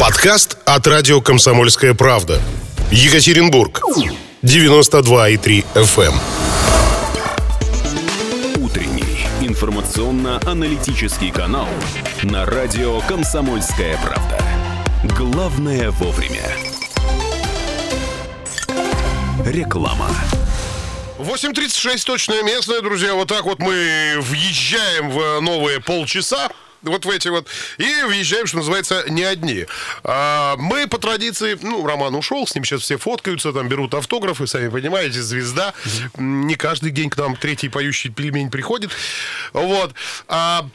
Подкаст от радио «Комсомольская правда». Екатеринбург. 92,3 FM. Утренний информационно-аналитический канал на радио «Комсомольская правда». Главное вовремя. Реклама. 8.36 точное местное, друзья. Вот так вот мы въезжаем в новые полчаса вот в эти вот, и въезжаем, что называется, не одни. А, мы по традиции, ну, Роман ушел, с ним сейчас все фоткаются, там берут автографы, сами понимаете, звезда. Не каждый день к нам третий поющий пельмень приходит. Вот. А,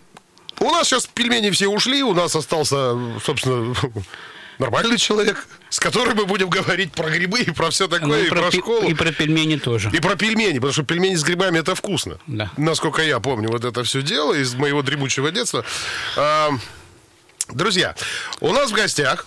у нас сейчас пельмени все ушли, у нас остался, собственно, нормальный человек, с которым мы будем говорить про грибы и про все такое, ну, и, и про, про школу. И про пельмени тоже. И про пельмени, потому что пельмени с грибами это вкусно. Да. Насколько я помню вот это все дело из моего дремучего детства. А, друзья, у нас в гостях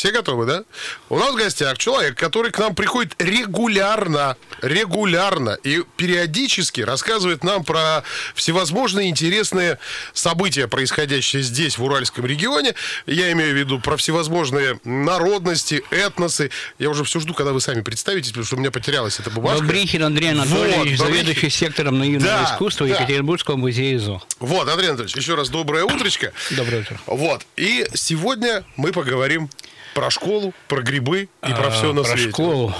все готовы, да? У нас в гостях человек, который к нам приходит регулярно, регулярно и периодически рассказывает нам про всевозможные интересные события, происходящие здесь, в Уральском регионе. Я имею в виду про всевозможные народности, этносы. Я уже все жду, когда вы сами представитесь, потому что у меня потерялась эта бумажка. Добрихин Андрей Анатольевич, вот, заведующий сектором наивного да, искусства да. Екатеринбургского музея ЗО. Вот, Андрей Анатольевич, еще раз доброе утречко. Доброе утро. Вот, и сегодня мы поговорим про школу, про грибы и про все на про свете. Про школу.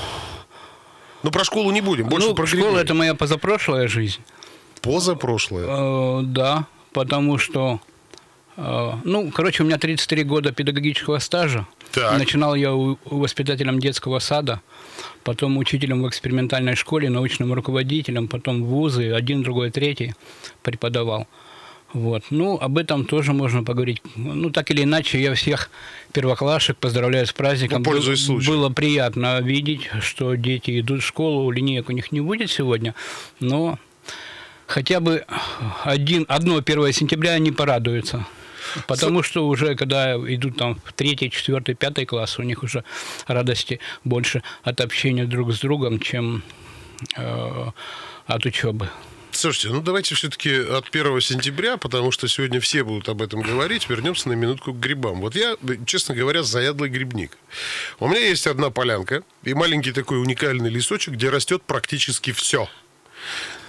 Ну, про школу не будем, больше ну, про грибы. Школа – это моя позапрошлая жизнь. Позапрошлая? Э, да, потому что... Э, ну, короче, у меня 33 года педагогического стажа. Так. Начинал я у, воспитателем детского сада, потом учителем в экспериментальной школе, научным руководителем, потом вузы, один, другой, третий преподавал. Вот. Ну, об этом тоже можно поговорить. Ну, так или иначе, я всех первоклашек поздравляю с праздником. Ну, Был, было приятно видеть, что дети идут в школу, линеек у них не будет сегодня, но хотя бы один, одно 1 сентября они порадуются. Потому что уже когда идут там в третий, четвертый, пятый класс, у них уже радости больше от общения друг с другом, чем э, от учебы. Слушайте, ну давайте все-таки от 1 сентября, потому что сегодня все будут об этом говорить, вернемся на минутку к грибам. Вот я, честно говоря, заядлый грибник. У меня есть одна полянка и маленький такой уникальный лесочек, где растет практически все –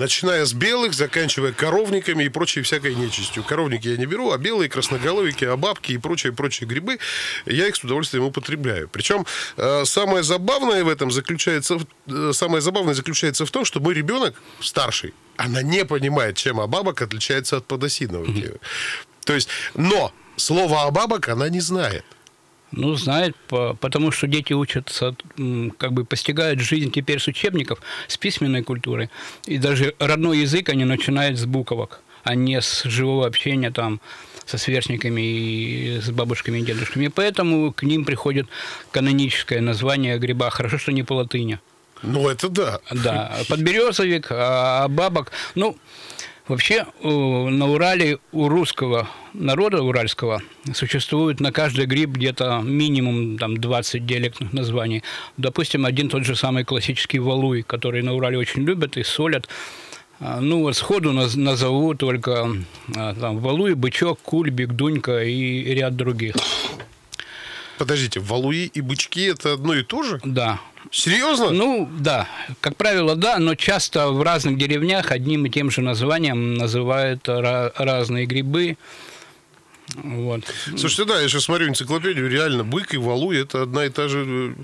Начиная с белых, заканчивая коровниками и прочей всякой нечистью. Коровники я не беру, а белые, красноголовики, а бабки и прочие-прочие грибы, я их с удовольствием употребляю. Причем э, самое забавное в этом заключается, э, самое забавное заключается в том, что мой ребенок старший, она не понимает, чем абабок отличается от подосиновой. Mm-hmm. То есть, но слово абабок она не знает. Ну, знает, потому что дети учатся, как бы постигают жизнь теперь с учебников, с письменной культуры. И даже родной язык они начинают с буквок, а не с живого общения там со сверстниками и с бабушками и дедушками. И поэтому к ним приходит каноническое название гриба. Хорошо, что не по латыни. Ну, это да. Да. Подберезовик, а бабок. Ну, Вообще на Урале у русского народа уральского существует на каждый гриб где-то минимум там, 20 диалектных названий. Допустим, один тот же самый классический валуй, который на Урале очень любят и солят. А, ну, вот сходу назову только а, там, валуй, бычок, кульбик, дунька и ряд других. Подождите, валуи и бычки это одно и то же? Да. Серьезно? Ну, да. Как правило, да, но часто в разных деревнях одним и тем же названием называют разные грибы. Вот. Слушайте, да, я сейчас смотрю энциклопедию, реально, бык и валуй – это одна и та же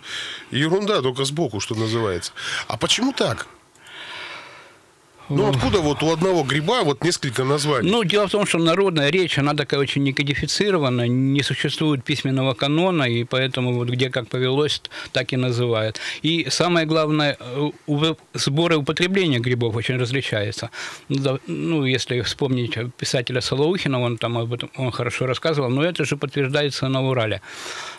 э, ерунда, только сбоку, что называется. А почему так? Ну, откуда вот у одного гриба вот несколько названий? Ну, дело в том, что народная речь, она такая очень некодифицированная, не существует письменного канона, и поэтому вот где как повелось, так и называют. И самое главное, сборы употребления грибов очень различаются. Ну, если вспомнить писателя Солоухина, он там об этом он хорошо рассказывал, но это же подтверждается на Урале,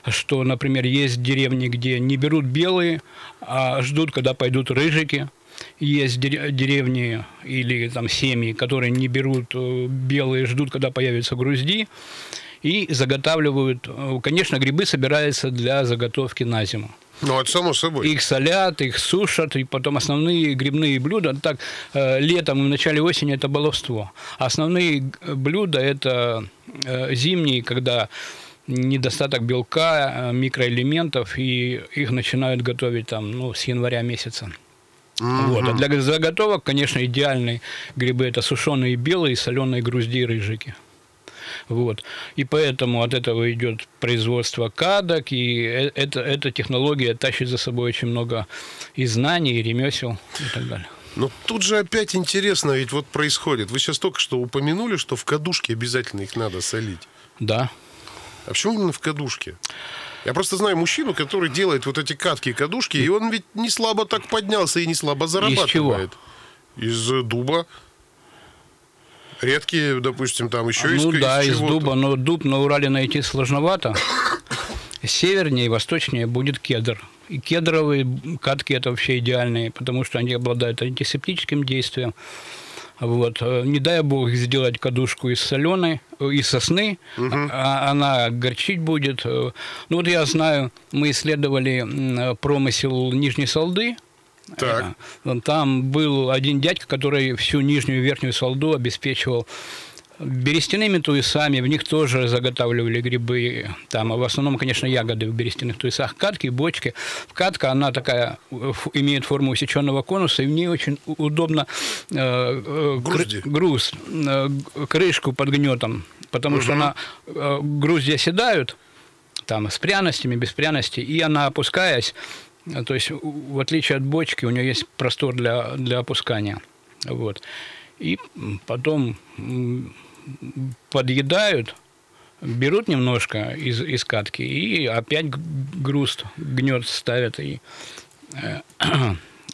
что, например, есть деревни, где не берут белые, а ждут, когда пойдут рыжики, есть деревни или там семьи, которые не берут э, белые, ждут, когда появятся грузди, и заготавливают. Э, конечно, грибы собираются для заготовки на зиму. Ну, это само собой. Их солят, их сушат, и потом основные грибные блюда, так, э, летом и в начале осени это баловство. Основные блюда это зимние, когда недостаток белка, микроэлементов, и их начинают готовить там, ну, с января месяца. Вот. А для заготовок, конечно, идеальные грибы – это сушеные белые, соленые грузди и рыжики. Вот. И поэтому от этого идет производство кадок, и э, это, эта технология тащит за собой очень много и знаний, и ремесел, и так далее. Но тут же опять интересно ведь вот происходит. Вы сейчас только что упомянули, что в кадушке обязательно их надо солить. Да. А почему именно в кадушке? Я просто знаю мужчину, который делает вот эти катки и кадушки, и он ведь не слабо так поднялся и не слабо зарабатывает. Из чего? Из дуба. Редкие, допустим, там еще а, из Ну да, из, из дуба, но дуб на Урале найти сложновато. Севернее и восточнее будет кедр. И кедровые катки это вообще идеальные, потому что они обладают антисептическим действием. Вот. Э, не дай бог сделать кадушку из соленой, э, из сосны, угу. она горчить будет. Э, ну вот я знаю, мы исследовали промысел Нижней Салды, так. Там был один дядька, который всю нижнюю и верхнюю солду обеспечивал берестяными туесами, в них тоже заготавливали грибы. Там, а в основном, конечно, ягоды в берестяных туесах. Катки, бочки. Катка, она такая, имеет форму усеченного конуса, и в ней очень удобно э, э груз, э, крышку под гнетом, потому угу. что она, э, грузди оседают, там, с пряностями, без пряностей, и она, опускаясь, то есть, в отличие от бочки, у нее есть простор для, для опускания. Вот. И потом подъедают, берут немножко из, из катки и опять груз гнет ставят и э,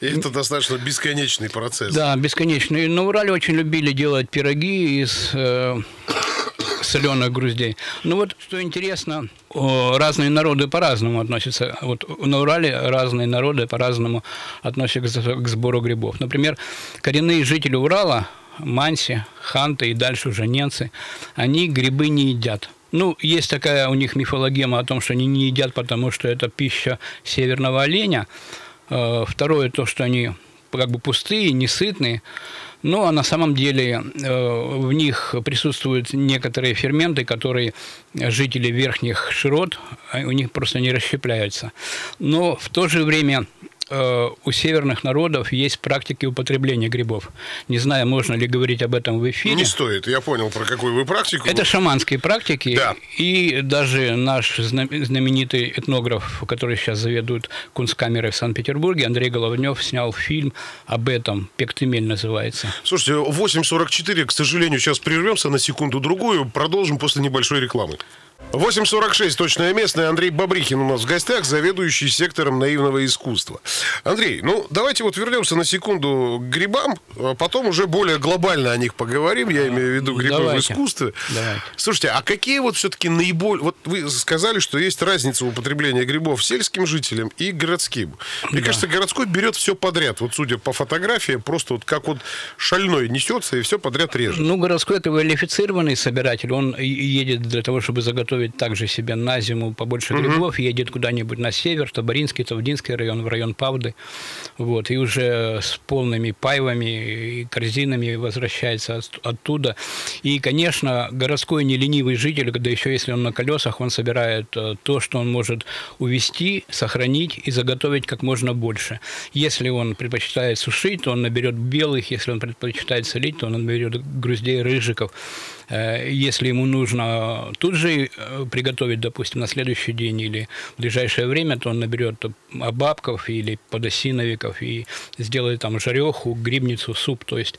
и это достаточно бесконечный процесс. Да, бесконечный. На Урале очень любили делать пироги из э, соленых груздей. Ну вот, что интересно, разные народы по-разному относятся. Вот на Урале разные народы по-разному относятся к сбору грибов. Например, коренные жители Урала – манси, ханты и дальше уже ненцы, они грибы не едят. Ну, есть такая у них мифологема о том, что они не едят, потому что это пища северного оленя. Э, второе, то, что они как бы пустые, несытные. Ну, а на самом деле э, в них присутствуют некоторые ферменты, которые жители верхних широт, а у них просто не расщепляются. Но в то же время Э, у северных народов есть практики употребления грибов. Не знаю, можно ли говорить об этом в эфире. Не стоит, я понял, про какую вы практику. Это шаманские практики. Да. И даже наш знаменитый этнограф, который сейчас заведует кунсткамерой в Санкт-Петербурге, Андрей Головнев, снял фильм об этом. Пектемель называется. Слушайте, 8.44, к сожалению, сейчас прервемся на секунду-другую. Продолжим после небольшой рекламы. 8.46, точное место. Андрей Бабрихин у нас в гостях, заведующий сектором наивного искусства. Андрей, ну давайте вот вернемся на секунду к грибам, а потом уже более глобально о них поговорим. Я имею в виду грибы давайте. в искусстве. Давайте. Слушайте, а какие вот все-таки наиболее... Вот вы сказали, что есть разница в употреблении грибов сельским жителям и городским. Мне да. кажется, городской берет все подряд. Вот судя по фотографии, просто вот как вот шальной несется и все подряд режет. Ну, городской это квалифицированный собиратель. Он едет для того, чтобы заготовить готовить также себе на зиму побольше грибов, едет куда-нибудь на север, Табаринский, Тавдинский район, в район Павды, вот, и уже с полными пайвами и корзинами возвращается от, оттуда. И, конечно, городской не ленивый житель, когда еще если он на колесах, он собирает э, то, что он может увести, сохранить и заготовить как можно больше. Если он предпочитает сушить, то он наберет белых, если он предпочитает солить, то он наберет груздей, рыжиков. Э, если ему нужно тут же приготовить, допустим, на следующий день или в ближайшее время, то он наберет бабков или подосиновиков и сделает там жареху, грибницу, суп, то есть...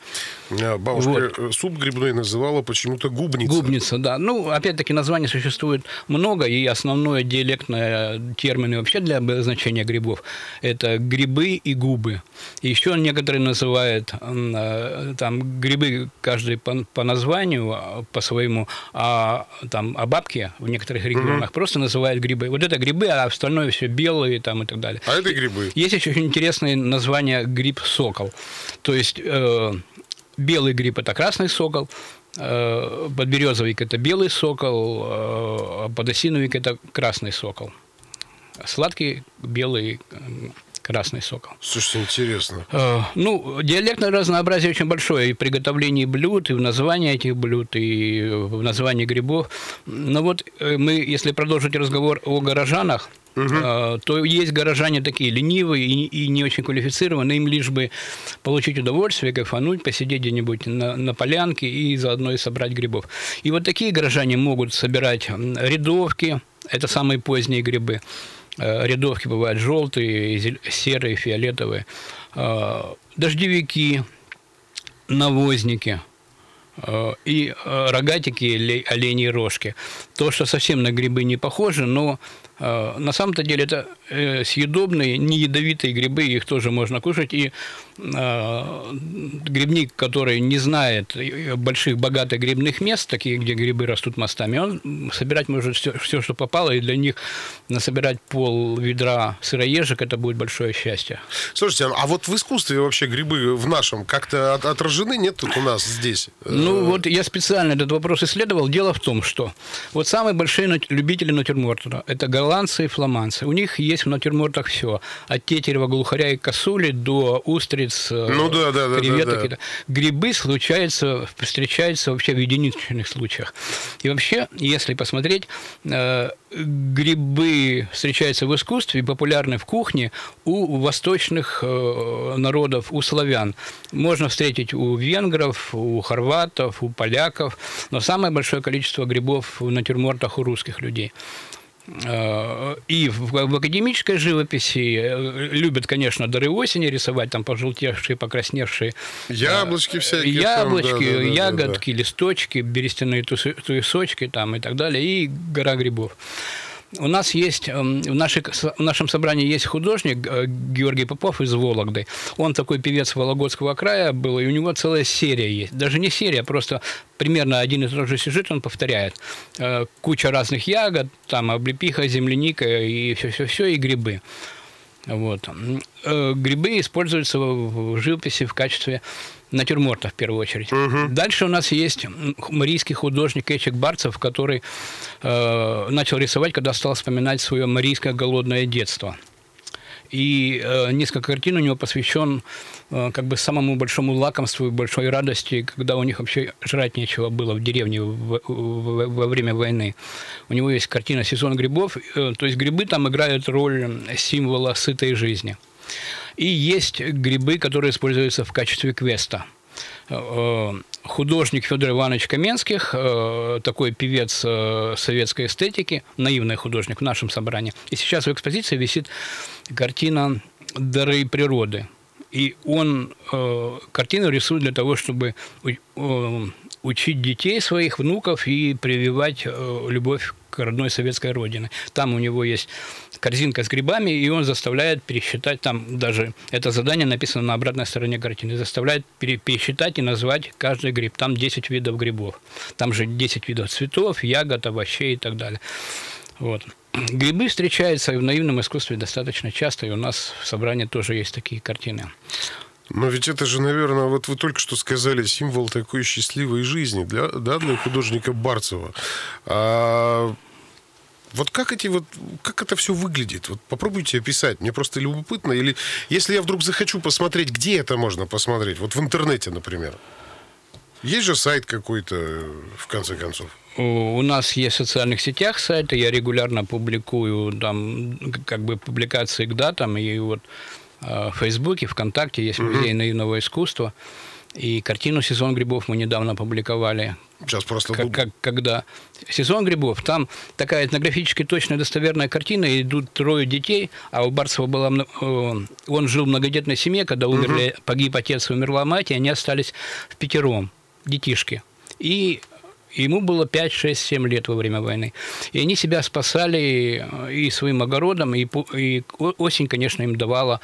А, бабушка вот. Э, суп грибной называла почему-то губница. Губница, да. Ну, опять-таки, названий существует много, и основное диалектное термины вообще для обозначения грибов – это грибы и губы. Еще некоторые называют там грибы каждый по, по названию, а по своему, а там а бабки в некоторых регионах угу. просто называют грибы. Вот это грибы, а остальное все белые там и так далее. А это грибы. Есть еще очень интересное название гриб сокол. То есть э, белый гриб это красный сокол, э, подберезовик это белый сокол, э, подосиновик это красный сокол. Сладкий белый красный сокол. Слушайте, интересно. Э, ну, диалектное разнообразие очень большое и в приготовлении блюд, и в названии этих блюд, и в названии грибов. Но вот э, мы, если продолжить разговор о горожанах, Uh-huh. то есть горожане такие ленивые и, и не очень квалифицированные, им лишь бы получить удовольствие, кайфануть, посидеть где-нибудь на, на полянке и заодно и собрать грибов. И вот такие горожане могут собирать рядовки, это самые поздние грибы. Э, рядовки бывают желтые, серые, фиолетовые. Э, дождевики, навозники э, – и рогатики, оленьи рожки. То, что совсем на грибы не похоже, но на самом-то деле это Э, съедобные, не ядовитые грибы, их тоже можно кушать. И э, грибник, который не знает больших богатых грибных мест, такие, где грибы растут мостами, он собирать может все, все что попало, и для них насобирать пол ведра сыроежек – это будет большое счастье. Слушайте, а вот в искусстве вообще грибы в нашем как-то отражены? Нет тут у нас здесь? Ну, э, вот я специально этот вопрос исследовал. Дело в том, что вот самые большие любители натюрморта – это голландцы и фламандцы. У них есть в натюрмортах все. От тетерева, глухаря и косули до устриц, э, ну, да, да, креветок. Да, да, да. Грибы случаются, встречаются вообще в единичных случаях. И вообще, если посмотреть, э, грибы встречаются в искусстве, популярны в кухне у восточных э, народов, у славян. Можно встретить у венгров, у хорватов, у поляков, но самое большое количество грибов в натюрмортах у русских людей. Э, и в, академической живописи э, любят, конечно, дары осени рисовать, там пожелтевшие, покрасневшие. Э, яблочки всякие. Яблочки, там, да, да, ягодки, да, да. листочки, берестяные туесочки там и так далее, и гора грибов. У нас есть, эм, в, нашей, в нашем собрании есть художник э, Георгий Попов из Вологды. Он такой певец Вологодского края был, и у него целая серия есть. Даже не серия, а просто примерно один и тот же сюжет он повторяет. Э, куча разных ягод, там облепиха, земляника и все-все-все, и грибы. Вот. Э, грибы используются в живописи в качестве натюрморта в первую очередь. Угу. Дальше у нас есть марийский художник Эчик Барцев, который э, начал рисовать, когда стал вспоминать свое марийское голодное детство. И э, несколько картин у него посвящен э, как бы самому большому лакомству и большой радости, когда у них вообще жрать нечего было в деревне в, в, во время войны. У него есть картина «Сезон грибов», э, то есть грибы там играют роль символа сытой жизни. И есть грибы, которые используются в качестве квеста. Э, художник Федор Иванович Каменских, э, такой певец э, советской эстетики, наивный художник в нашем собрании. И сейчас в экспозиции висит картина «Дары природы». И он картину рисует для того, чтобы учить детей своих, внуков и прививать любовь родной советской родине. Там у него есть корзинка с грибами, и он заставляет пересчитать, там даже это задание написано на обратной стороне картины, заставляет пересчитать и назвать каждый гриб. Там 10 видов грибов. Там же 10 видов цветов, ягод, овощей и так далее. Вот. Грибы встречаются в наивном искусстве достаточно часто, и у нас в собрании тоже есть такие картины. Но ведь это же, наверное, вот вы только что сказали, символ такой счастливой жизни для, да, для художника Барцева. А вот как эти вот, как это все выглядит? Вот попробуйте описать. Мне просто любопытно. Или если я вдруг захочу посмотреть, где это можно посмотреть? Вот в интернете, например. Есть же сайт какой-то, в конце концов. У нас есть в социальных сетях сайты, я регулярно публикую там как бы публикации к датам, и вот в Фейсбуке, ВКонтакте есть музей угу. наивного искусства. И картину «Сезон грибов» мы недавно опубликовали. Сейчас просто как, как, Когда «Сезон грибов», там такая этнографически точная достоверная картина, идут трое детей, а у Барцева была... Э, он жил в многодетной семье, когда умерли, угу. погиб отец, умерла мать, и они остались в пятером, детишки. И Ему было 5, 6, 7 лет во время войны. И они себя спасали и своим огородом, и, и осень, конечно, им давала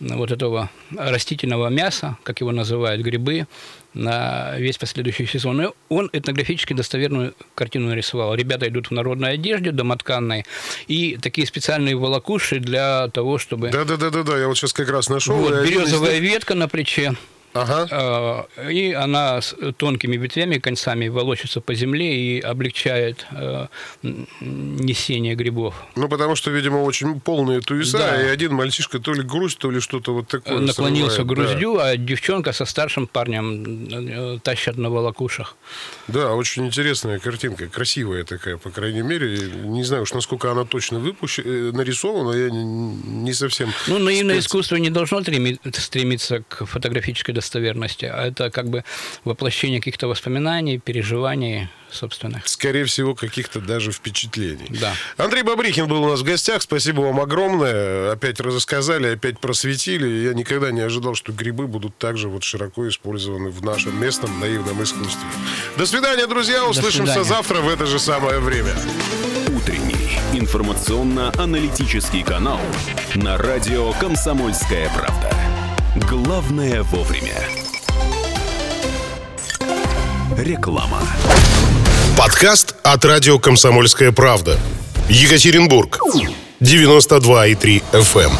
вот этого растительного мяса, как его называют, грибы, на весь последующий сезон. И он этнографически достоверную картину нарисовал. Ребята идут в народной одежде, домотканной, и такие специальные волокуши для того, чтобы... Да-да-да, да, я вот сейчас как раз нашел. Вот, березовая ветка на плече, Ага. Э, и она с тонкими ветвями, концами волочится по земле и облегчает э, несение грибов. Ну, потому что, видимо, очень полные туеса, да. и один мальчишка то ли грусть, то ли что-то вот такое Наклонился срывает. груздю, да. а девчонка со старшим парнем э, тащат на волокушах. Да, очень интересная картинка, красивая такая, по крайней мере. Не знаю уж, насколько она точно выпущена, э, нарисована, я не совсем... Ну, наивное спец... искусство не должно стремиться к фотографической достоверности, а это как бы воплощение каких-то воспоминаний, переживаний собственно. Скорее всего, каких-то даже впечатлений. Да. Андрей Бабрихин был у нас в гостях. Спасибо вам огромное. Опять рассказали, опять просветили. Я никогда не ожидал, что грибы будут также вот широко использованы в нашем местном наивном искусстве. До свидания, друзья. Услышимся завтра в это же самое время. Утренний информационно-аналитический канал на радио «Комсомольская правда». Главное вовремя. Реклама. Подкаст от радио «Комсомольская правда». Екатеринбург. 92,3 FM.